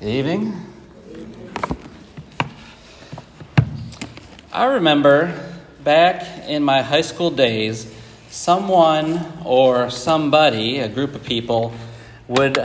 Evening. I remember back in my high school days, someone or somebody, a group of people, would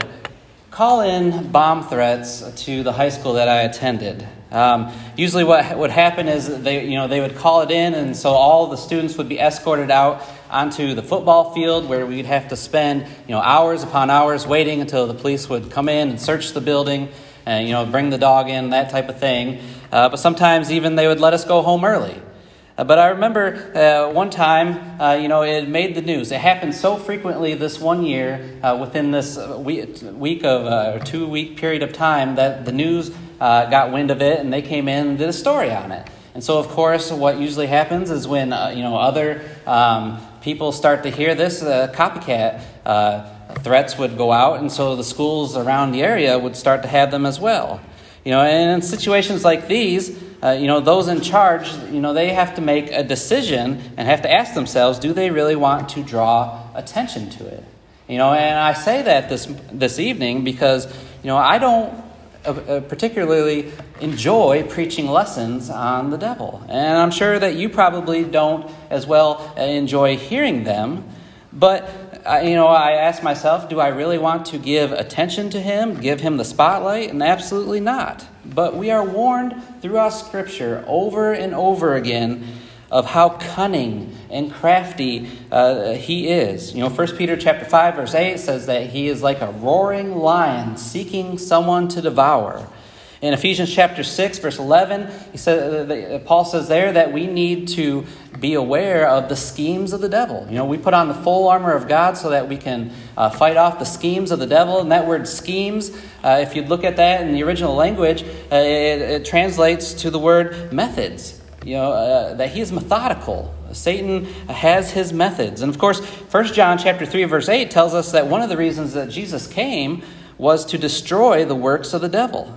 call in bomb threats to the high school that I attended. Um, usually, what would happen is they, you know, they would call it in, and so all the students would be escorted out onto the football field, where we'd have to spend, you know, hours upon hours waiting until the police would come in and search the building, and you know, bring the dog in, that type of thing. Uh, but sometimes even they would let us go home early. Uh, but I remember uh, one time, uh, you know, it made the news. It happened so frequently this one year, uh, within this week, week of, uh, two week period of time, that the news got wind of it and they came in and did a story on it. And so, of course, what usually happens is when, you know, other um, people start to hear this, copycat threats would go out, and so the schools around the area would start to have them as well. You know, and in situations like these, uh, you know, those in charge, you know, they have to make a decision and have to ask themselves, do they really want to draw attention to it? You know, and I say that this this evening because you know I don't uh, uh, particularly enjoy preaching lessons on the devil, and I'm sure that you probably don't as well enjoy hearing them. But you know, I ask myself, do I really want to give attention to him, give him the spotlight? And absolutely not. But we are warned throughout Scripture over and over again of how cunning and crafty uh, he is. You know, 1 Peter chapter 5 verse 8 says that he is like a roaring lion seeking someone to devour. In Ephesians chapter 6, verse 11, he said, uh, Paul says there that we need to be aware of the schemes of the devil. You know, we put on the full armor of God so that we can uh, fight off the schemes of the devil. And that word schemes, uh, if you look at that in the original language, uh, it, it, translates to the word methods. You know, uh, that he is methodical. Satan has his methods. And of course, 1 John chapter 3, verse 8 tells us that one of the reasons that Jesus came was to destroy the works of the devil.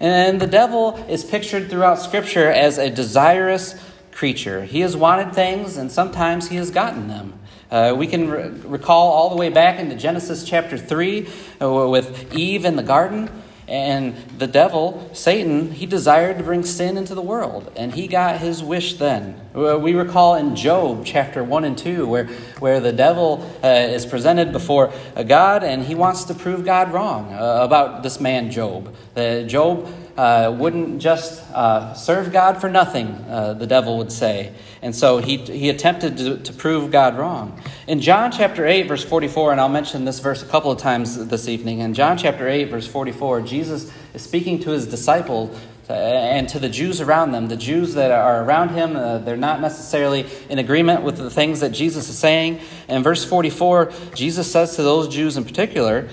And the devil is pictured throughout Scripture as a desirous creature. He has wanted things, and sometimes he has gotten them. Uh, we can re- recall all the way back into Genesis chapter 3 uh, with Eve in the garden. And the devil, Satan, he desired to bring sin into the world, and he got his wish then. We recall in Job chapter 1 and 2, where, where the devil uh, is presented before God, and he wants to prove God wrong uh, about this man, Job. Uh, Job uh, wouldn't just uh, serve God for nothing, uh, the devil would say. And so he, he attempted to, to prove God wrong. In John chapter 8, verse 44, and I'll mention this verse a couple of times this evening. In John chapter 8, verse 44, Jesus is speaking to his disciples uh, and to the Jews around them. The Jews that are around him, uh, they're not necessarily in agreement with the things that Jesus is saying. In verse 44, Jesus says to those Jews in particular,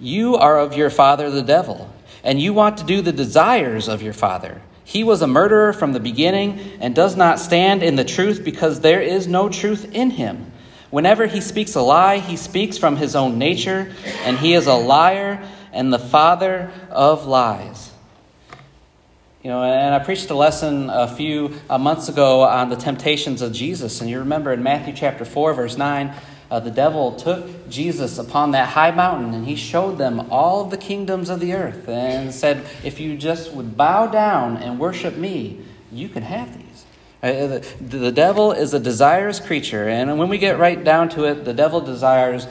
You are of your father the devil and you want to do the desires of your father. He was a murderer from the beginning and does not stand in the truth because there is no truth in him. Whenever he speaks a lie, he speaks from his own nature, and he is a liar and the father of lies. You know, and I preached a lesson a few months ago on the temptations of Jesus, and you remember in Matthew chapter 4, verse 9, uh, the devil took Jesus upon that high mountain and he showed them all the kingdoms of the earth and said, If you just would bow down and worship me, you can have these. Uh, the, the devil is a desirous creature, and when we get right down to it, the devil desires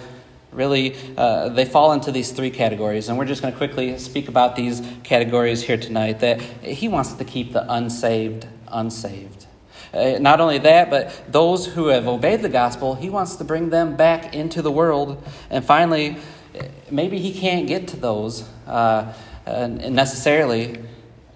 really uh, they fall into these three categories and we're just going to quickly speak about these categories here tonight that he wants to keep the unsaved unsaved uh, not only that, but those who have obeyed the gospel, he wants to bring them back into the world. And finally, maybe he can't get to those uh, uh, necessarily.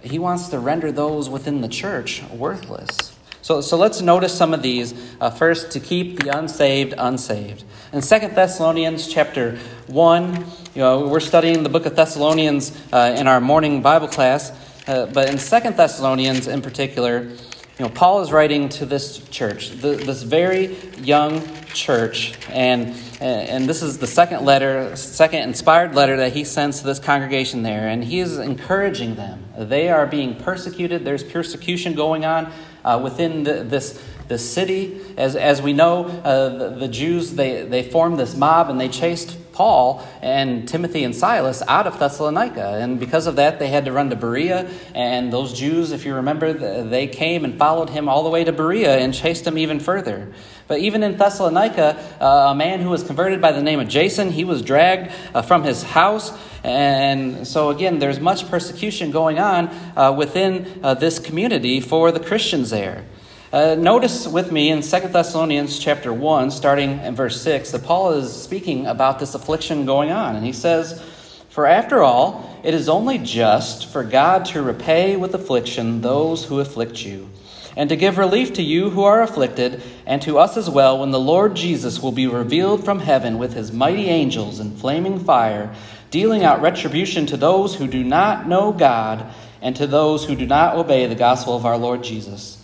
He wants to render those within the church worthless. So, so let's notice some of these. Uh, first, to keep the unsaved unsaved. In Second Thessalonians chapter 1, you know, we're studying the book of Thessalonians uh, in our morning Bible class. Uh, but in Second Thessalonians in particular, you know, Paul is writing to this church, this very young church, and and this is the second letter, second inspired letter that he sends to this congregation there, and he is encouraging them. They are being persecuted. There's persecution going on uh, within the, this this city. As as we know, uh, the, the Jews they they formed this mob and they chased Paul and Timothy and Silas out of Thessalonica. And because of that, they had to run to Berea. And those Jews, if you remember, they came and followed him all the way to Berea and chased him even further. But even in Thessalonica, uh, a man who was converted by the name of Jason, he was dragged uh, from his house. And so, again, there's much persecution going on uh, within uh, this community for the Christians there. Uh, notice with me in 2 Thessalonians chapter 1, starting in verse 6, that Paul is speaking about this affliction going on. And he says, For after all, it is only just for God to repay with affliction those who afflict you and to give relief to you who are afflicted, and to us as well, when the Lord Jesus will be revealed from heaven with his mighty angels in flaming fire, dealing out retribution to those who do not know God, and to those who do not obey the gospel of our Lord Jesus.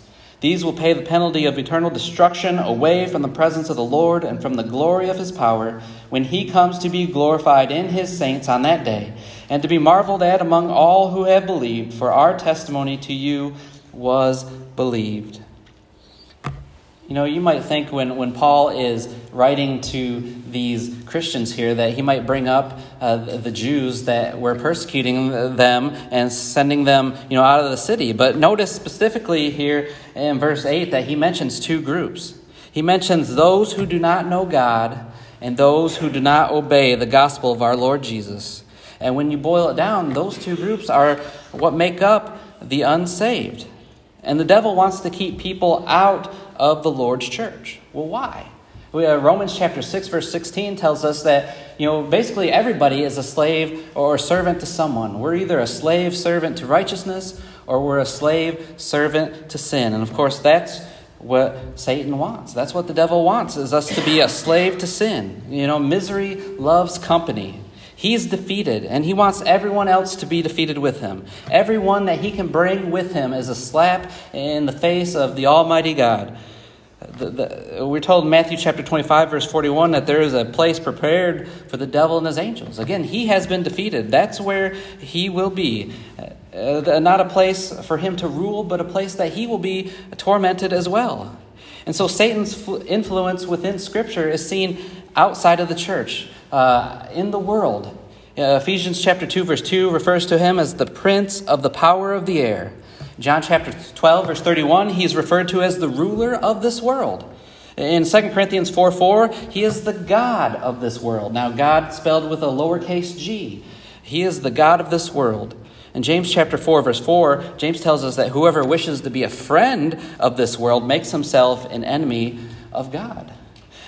These will pay the penalty of eternal destruction away from the presence of the Lord and from the glory of his power when he comes to be glorified in his saints on that day, and to be marveled at among all who have believed, for our testimony to you was believed. You know, you might think when, when Paul is writing to these Christians here that he might bring up uh, the Jews that were persecuting them and sending them, you know, out of the city. But notice specifically here in verse 8 that he mentions two groups. He mentions those who do not know God and those who do not obey the gospel of our Lord Jesus. And when you boil it down, those two groups are what make up the unsaved. And the devil wants to keep people out of the Lord's church. Well, why? Uh, Romans chapter 6, verse 16 tells us that, you know, basically everybody is a slave or a servant to someone. We're either a slave servant to righteousness or we're a slave servant to sin. And of course, that's what Satan wants. That's what the devil wants, is us to be a slave to sin. You know, misery loves company. He's defeated, and he wants everyone else to be defeated with him. Everyone that he can bring with him is a slap in the face of the Almighty God. The, we're told in Matthew chapter 25, verse 41, that there is a place prepared for the devil and his angels. Again, he has been defeated. That's where he will be. Uh, not a place for him to rule, but a place that he will be tormented as well. And so Satan's influence within Scripture is seen outside of the church uh, in the world. Uh, Ephesians chapter 2, verse 2 refers to him as the prince of the power of the air. John chapter 12, verse 31, he is referred to as the ruler of this world. In 2 Corinthians 4 4, he is the God of this world. Now, God spelled with a lowercase g. He is the God of this world. In James chapter 4, verse 4, James tells us that whoever wishes to be a friend of this world makes himself an enemy of God.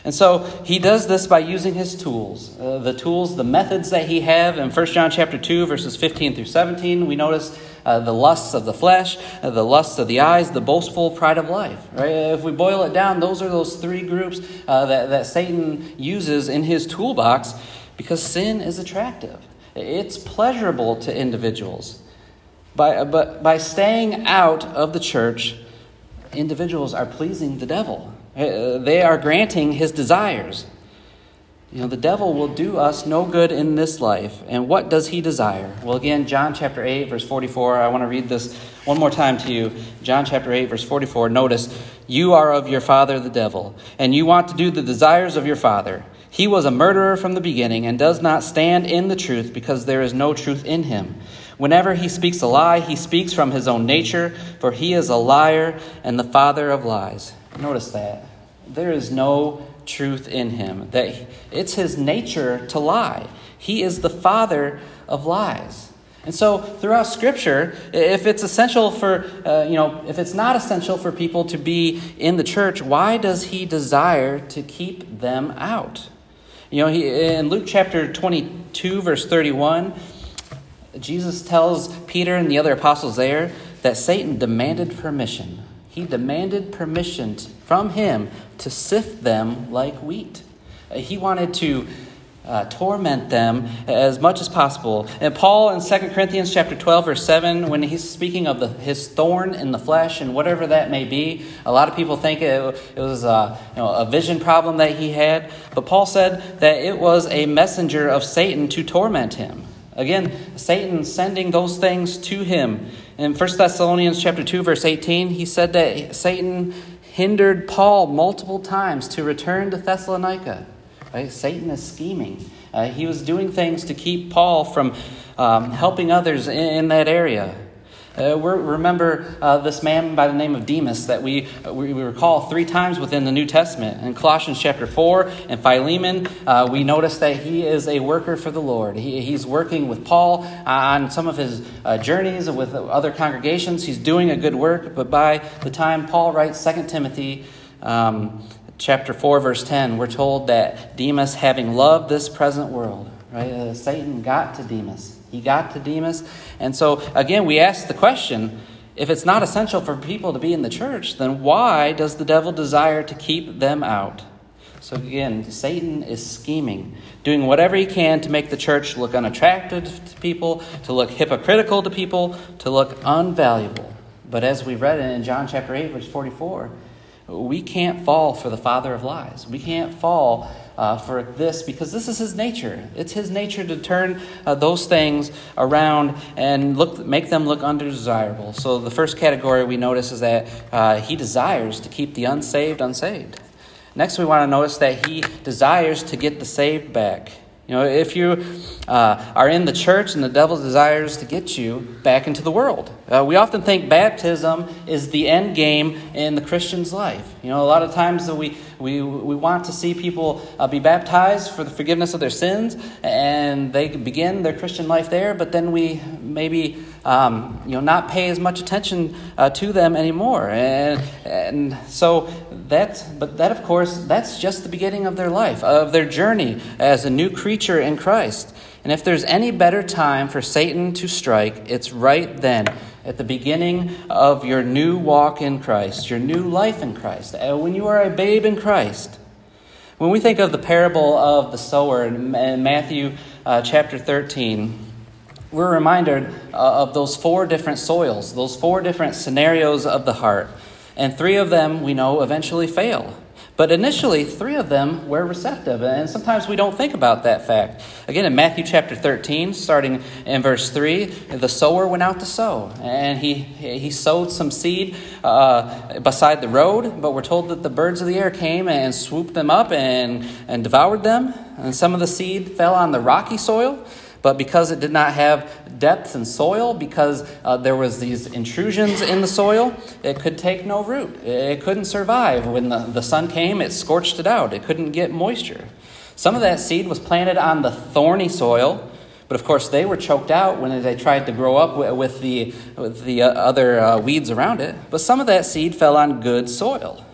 And so he does this by using his tools. Uh, the tools, the methods that he have in 1 John chapter 2 verses 15 through 17, we notice uh, the lusts of the flesh, uh, the lusts of the eyes, the boastful pride of life. Right? If we boil it down, those are those three groups uh, that, that Satan uses in his toolbox because sin is attractive. It's pleasurable to individuals. By, but by staying out of the church, individuals are pleasing the devil. Uh, they are granting his desires. You know, the devil will do us no good in this life. And what does he desire? Well, again, John chapter 8, verse 44. I want to read this one more time to you. John chapter 8, verse 44. Notice, you are of your father the devil, and you want to do the desires of your father. He was a murderer from the beginning and does not stand in the truth because there is no truth in him. Whenever he speaks a lie, he speaks from his own nature, for he is a liar and the father of lies. Notice that. There is no truth in him. That it's his nature to lie. He is the father of lies. And so, throughout Scripture, if it's essential for, uh, you know, if it's not essential for people to be in the church, why does he desire to keep them out? You know, he, in Luke chapter 22, verse 31, Jesus tells Peter and the other apostles there that Satan demanded permission he demanded permission from him to sift them like wheat. Uh, he wanted to uh, torment them as much as possible. And Paul in 2 Corinthians chapter 12 verse 7 when he's speaking of the, his thorn in the flesh and whatever that may be, a lot of people think it, it was a, you know, a vision problem that he had, but Paul said that it was a messenger of Satan to torment him. Again, Satan sending those things to him in 1 Thessalonians chapter 2 verse 18, he said that Satan hindered Paul multiple times to return to Thessalonica. Right? Satan is scheming. Uh, he was doing things to keep Paul from um, helping others in, in that area. Uh, remember uh, this man by the name of Demas that we, we, recall three times within the New Testament. In Colossians chapter 4 and Philemon, uh, we notice that he is a worker for the Lord. He, he's working with Paul on some of his uh, journeys with other congregations. He's doing a good work, but by the time Paul writes 2 Timothy, um, chapter 4, verse 10, we're told that Demas, having loved this present world, right? Uh, Satan got to Demas. He got to Demas. And so, again, we ask the question if it's not essential for people to be in the church, then why does the devil desire to keep them out? So, again, Satan is scheming, doing whatever he can to make the church look unattractive to people, to look hypocritical to people, to look unvaluable. But as we read in John chapter 8, verse 44, we can't fall for the father of lies. We can't fall uh, for this because this is his nature. It's his nature to turn uh, those things around and look, make them look undesirable. So the first category we notice is that uh, he desires to keep the unsaved unsaved. Next, we want to notice that he desires to get the saved back. You know, if you uh, are in the church and the devil desires to get you back into the world, uh, we often think baptism is the end game in the Christian's life. You know, a lot of times we, we, we want to see people uh, be baptized for the forgiveness of their sins, and they begin their Christian life there, but then we maybe um, you know, not pay as much attention uh, to them anymore. And, and so that's, but that, of course, that's just the beginning of their life, of their journey as a new creature in Christ. And if there's any better time for Satan to strike, it's right then, at the beginning of your new walk in Christ, your new life in Christ, uh, when you are a babe in Christ. When we think of the parable of the sower in Matthew uh, chapter 13, we're reminded uh, of those four different soils, those four different scenarios of the heart. And three of them we know eventually fail. But initially, three of them were receptive, and sometimes we don't think about that fact. Again, in Matthew chapter 13, starting in verse 3, the sower went out to sow, and he, he sowed some seed uh, beside the road, but we're told that the birds of the air came and swooped them up and, and devoured them. And some of the seed fell on the rocky soil, but because it did not have depth and soil, because uh, there was these intrusions in the soil, it could take no root. It couldn't survive. When the, the sun came, it scorched it out. It couldn't get moisture. Some of that seed was planted on the thorny soil, but of course they were choked out when they tried to grow up with the, with the uh, other uh, weeds around it. But some of that seed fell on good soil.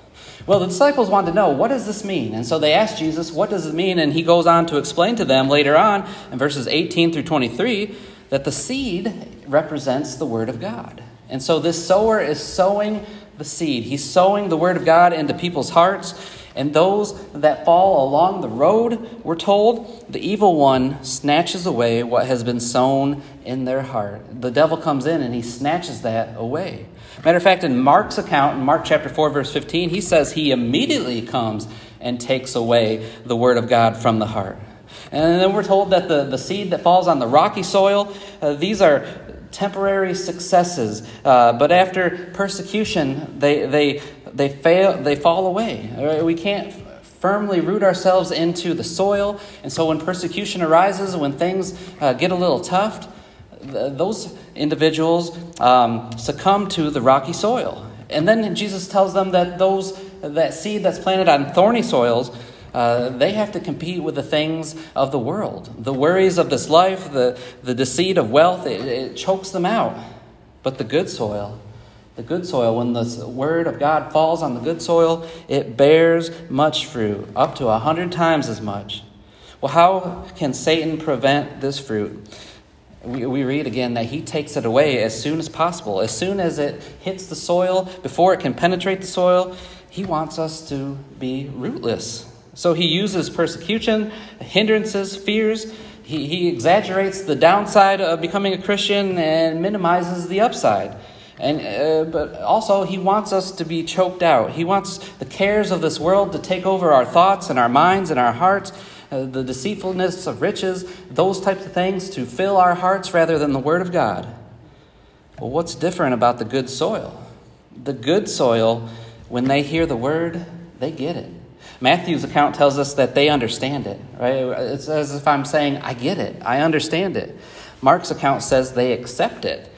Well, the disciples wanted to know, what does this mean? And so they asked Jesus, what does it mean? And he goes on to explain to them later on in verses 18 through 23 that the seed represents the Word of God. And so this sower is sowing the seed. He's sowing the Word of God into people's hearts. And those that fall along the road, we're told, the evil one snatches away what has been sown in their heart. The devil comes in and he snatches that away. Matter of fact, in Mark's account, in Mark chapter 4, verse 15, he says he immediately comes and takes away the word of God from the heart. And then we're told that the, the seed that falls on the rocky soil, uh, these are temporary successes. Uh, but after persecution, they, they, they, fail, they fall away. We can't firmly root ourselves into the soil. And so when persecution arises, when things uh, get a little tough, those individuals um, succumb to the rocky soil. And then Jesus tells them that those that seed that's planted on thorny soils, uh, they have to compete with the things of the world, the worries of this life, the, the deceit of wealth. It, it chokes them out. But the good soil, the good soil, when the word of God falls on the good soil, it bears much fruit, up to a hundred times as much. Well, how can Satan prevent this fruit? We, we read again that he takes it away as soon as possible. As soon as it hits the soil, before it can penetrate the soil, he wants us to be rootless. So he uses persecution, hindrances, fears. He, he exaggerates the downside of becoming a Christian and minimizes the upside. And, uh, but also, he wants us to be choked out. He wants the cares of this world to take over our thoughts and our minds and our hearts uh, the deceitfulness of riches, those types of things to fill our hearts rather than the Word of God. Well, what's different about the good soil? The good soil, when they hear the Word, they get it. Matthew's account tells us that they understand it, right? It's as if I'm saying, I get it, I understand it. Mark's account says they accept it.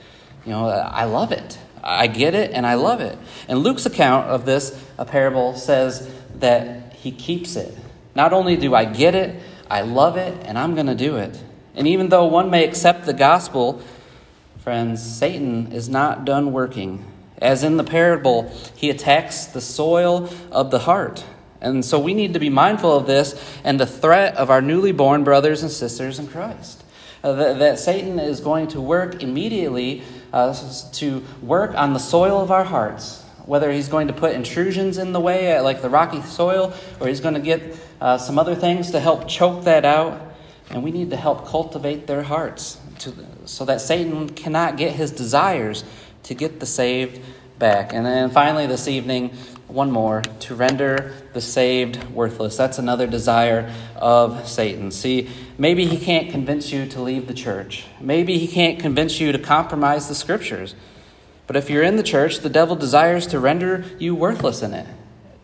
You know, I love it. I get it and I love it. And Luke's account of this a parable says that he keeps it. Not only do I get it, I love it, and I'm going to do it. And even though one may accept the gospel, friends, Satan is not done working. As in the parable, he attacks the soil of the heart. And so we need to be mindful of this and the threat of our newly born brothers and sisters in Christ. Uh, that, that, Satan is going to work immediately uh, to work on the soil of our hearts, whether he's going to put intrusions in the way, uh, like the rocky soil, or he's going to get uh, some other things to help choke that out. And we need to help cultivate their hearts to, so that Satan cannot get his desires to get the saved back. And then finally, this evening, one more to render the saved worthless. That's another desire of Satan. See, maybe he can't convince you to leave the church, maybe he can't convince you to compromise the scriptures. But if you're in the church, the devil desires to render you worthless in it.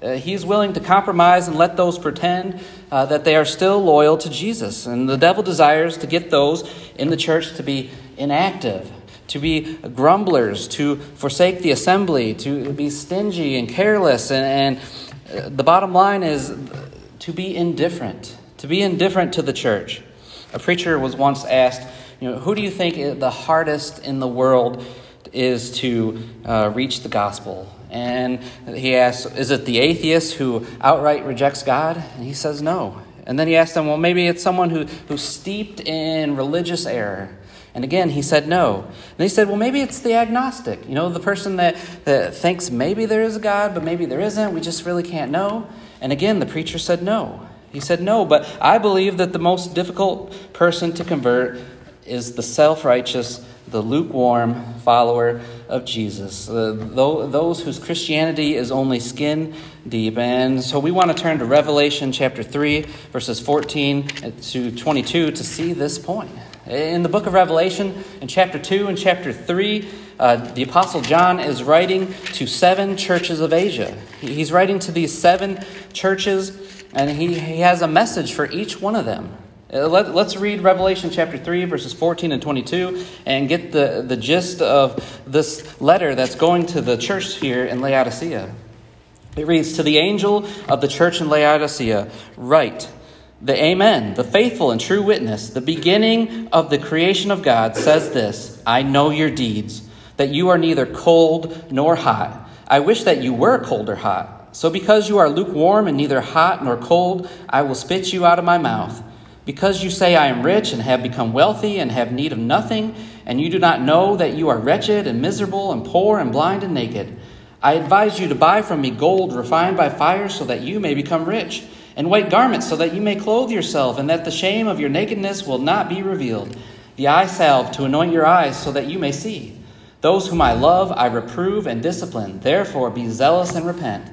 Uh, he's willing to compromise and let those pretend uh, that they are still loyal to Jesus. And the devil desires to get those in the church to be inactive, to be grumblers, to forsake the assembly, to be stingy and careless. And, and uh, the bottom line is to be indifferent, to be indifferent to the church. A preacher was once asked, you know, who do you think the hardest in the world is to uh, reach the gospel? And he asks, Is it the atheist who outright rejects God? And he says, No. And then he asked him, Well, maybe it's someone who, who's steeped in religious error. And again, he said no. And he said, well, maybe it's the agnostic, you know, the person that, that thinks maybe there is a God, but maybe there isn't. We just really can't know. And again, the preacher said no. He said no, but I believe that the most difficult person to convert is the self righteous, the lukewarm follower of Jesus, uh, those whose Christianity is only skin deep. And so we want to turn to Revelation chapter 3, verses 14 to 22 to see this point. In the book of Revelation, in chapter 2 and chapter 3, uh, the Apostle John is writing to seven churches of Asia. He's writing to these seven churches, and he, he has a message for each one of them. Uh, let, us read Revelation chapter 3, verses 14 and 22, and get the, the gist of this letter that's going to the church here in Laodicea. It reads To the angel of the church in Laodicea, write, The Amen, the faithful and true witness, the beginning of the creation of God, says this I know your deeds, that you are neither cold nor hot. I wish that you were cold or hot. So because you are lukewarm and neither hot nor cold, I will spit you out of my mouth. Because you say, I am rich and have become wealthy and have need of nothing, and you do not know that you are wretched and miserable and poor and blind and naked, I advise you to buy from me gold refined by fire so that you may become rich, and white garments so that you may clothe yourself, and that the shame of your nakedness will not be revealed, the eye salve to anoint your eyes so that you may see. Those whom I love, I reprove and discipline. Therefore, be zealous and repent.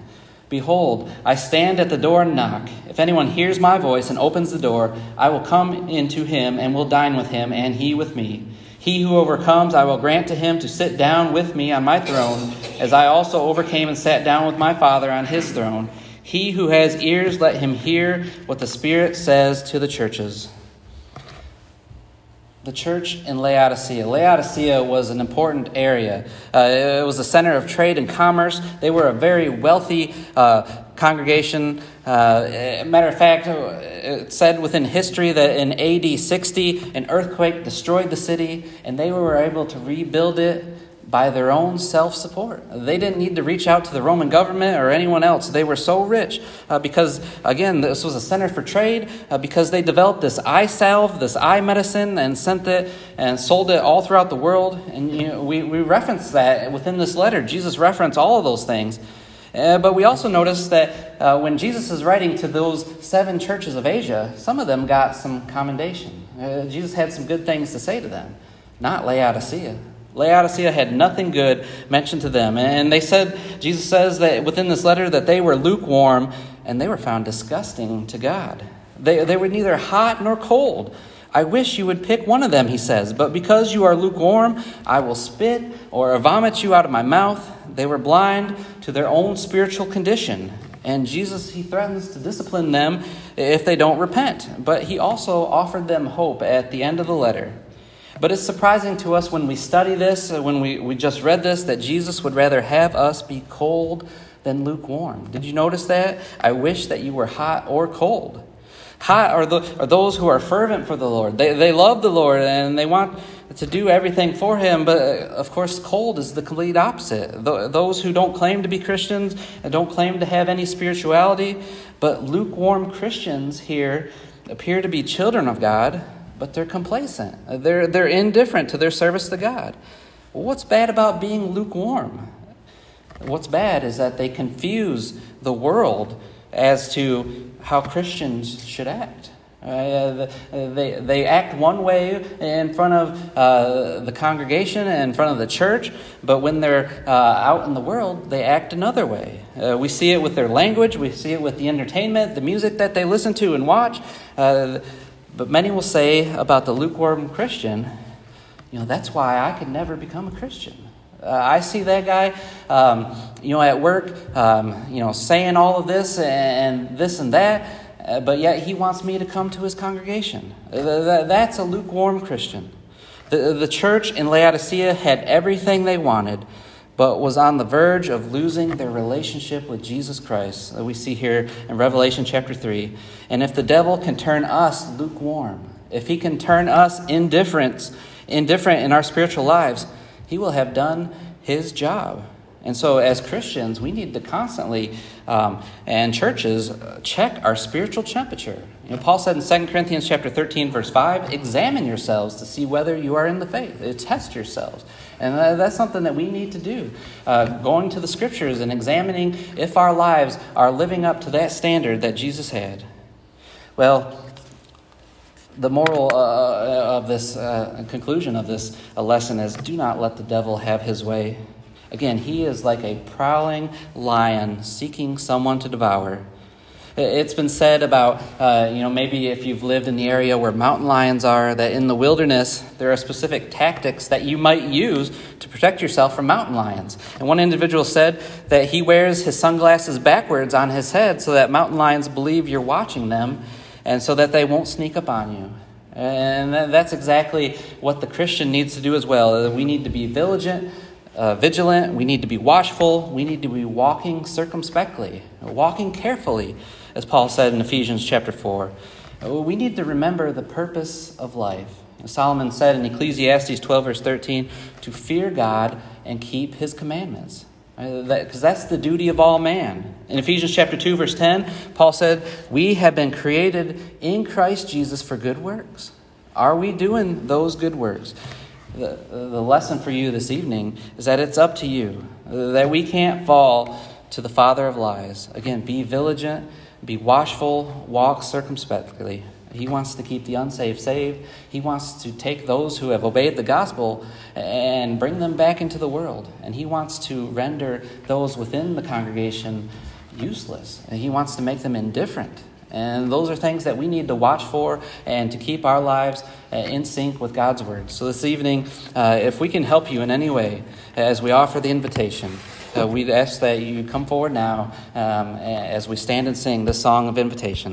Behold, I stand at the door and knock. If anyone hears my voice and opens the door, I will come into him and will dine with him, and he with me. He who overcomes, I will grant to him to sit down with me on my throne, as I also overcame and sat down with my Father on his throne. He who has ears, let him hear what the Spirit says to the churches the church in Laodicea. Laodicea was an important area. Uh, it was a center of trade and commerce. They were a very wealthy uh, congregation. Uh, matter of fact, it said within history that in AD 60, an earthquake destroyed the city, and they were able to rebuild it by their own self support. They didn't need to reach out to the Roman government or anyone else. They were so rich uh, because, again, this was a center for trade, uh, because they developed this eye salve, this eye medicine, and sent it and sold it all throughout the world. And you know, we, we reference that within this letter. Jesus referenced all of those things. Uh, but we also notice that uh, when Jesus is writing to those seven churches of Asia, some of them got some commendation. Uh, Jesus had some good things to say to them, not Laodicea. Laodicea had nothing good mentioned to them. And they said, Jesus says that within this letter that they were lukewarm and they were found disgusting to God. They, they were neither hot nor cold. I wish you would pick one of them, he says, but because you are lukewarm, I will spit or vomit you out of my mouth. They were blind to their own spiritual condition. And Jesus, he threatens to discipline them if they don't repent. But he also offered them hope at the end of the letter. But it's surprising to us when we study this, uh, when we, we just read this, that Jesus would rather have us be cold than lukewarm. Did you notice that? I wish that you were hot or cold. Hot are, the, are those who are fervent for the Lord. They, they love the Lord and they want to do everything for Him, but uh, of course, cold is the complete opposite. Those who don't claim to be Christians and don't claim to have any spirituality, but lukewarm Christians here appear to be children of God, but they're complacent. They're, they're indifferent to their service to God. What's bad about being lukewarm? What's bad is that they confuse the world as to how Christians should act. Uh, they, they act one way in front of uh, the congregation and in front of the church, but when they're uh, out in the world, they act another way. Uh, we see it with their language, we see it with the entertainment, the music that they listen to and watch. But many will say about the lukewarm Christian, you know, that's why I could never become a Christian. Uh, I see that guy, um, you know, at work, um, you know, saying all of this and this and that, uh, but yet he wants me to come to his congregation. Uh, that's a lukewarm Christian. The, the church in Laodicea had everything they wanted, but was on the verge of losing their relationship with Jesus Christ, that we see here in Revelation chapter 3. And if the devil can turn us lukewarm, if he can turn us indifferent, indifferent in our spiritual lives, he will have done his job. And so, as Christians, we need to constantly, um, and churches, uh, check our spiritual temperature. You know, Paul said in 2 Corinthians chapter 13, verse 5, examine yourselves to see whether you are in the faith. Uh, test yourselves. And that's something that we need to do. Uh, going to the scriptures and examining if our lives are living up to that standard that Jesus had. Well, the moral uh, uh, of this uh, conclusion of this lesson is do not let the devil have his way. Again, he is like a prowling lion seeking someone to devour. It's been said about, uh, you know, maybe if you've lived in the area where mountain lions are, that in the wilderness there are specific tactics that you might use to protect yourself from mountain lions. And one individual said that he wears his sunglasses backwards on his head so that mountain lions believe you're watching them and so that they won't sneak up on you. And that's exactly what the Christian needs to do as well. We need to be vigilant, uh, vigilant. We need to be watchful. We need to be walking circumspectly, walking carefully, as Paul said in Ephesians chapter 4. We need to remember the purpose of life. Solomon said in Ecclesiastes 12, verse 13, to fear God and keep his commandments because that, that's the duty of all man. In Ephesians chapter 2, verse 10, Paul said, We have been created in Christ Jesus for good works. Are we doing those good works? The, the lesson for you this evening is that it's up to you, that we can't fall to the father of lies. Again, be vigilant, be watchful, walk circumspectly. He wants to keep the unsaved saved. He wants to take those who have obeyed the gospel and bring them back into the world. And he wants to render those within the congregation useless. And he wants to make them indifferent. And those are things that we need to watch for and to keep our lives uh, in sync with God's word. So this evening, uh, if we can help you in any way as we offer the invitation, uh, we'd ask that you come forward now um, as we stand and sing this song of invitation.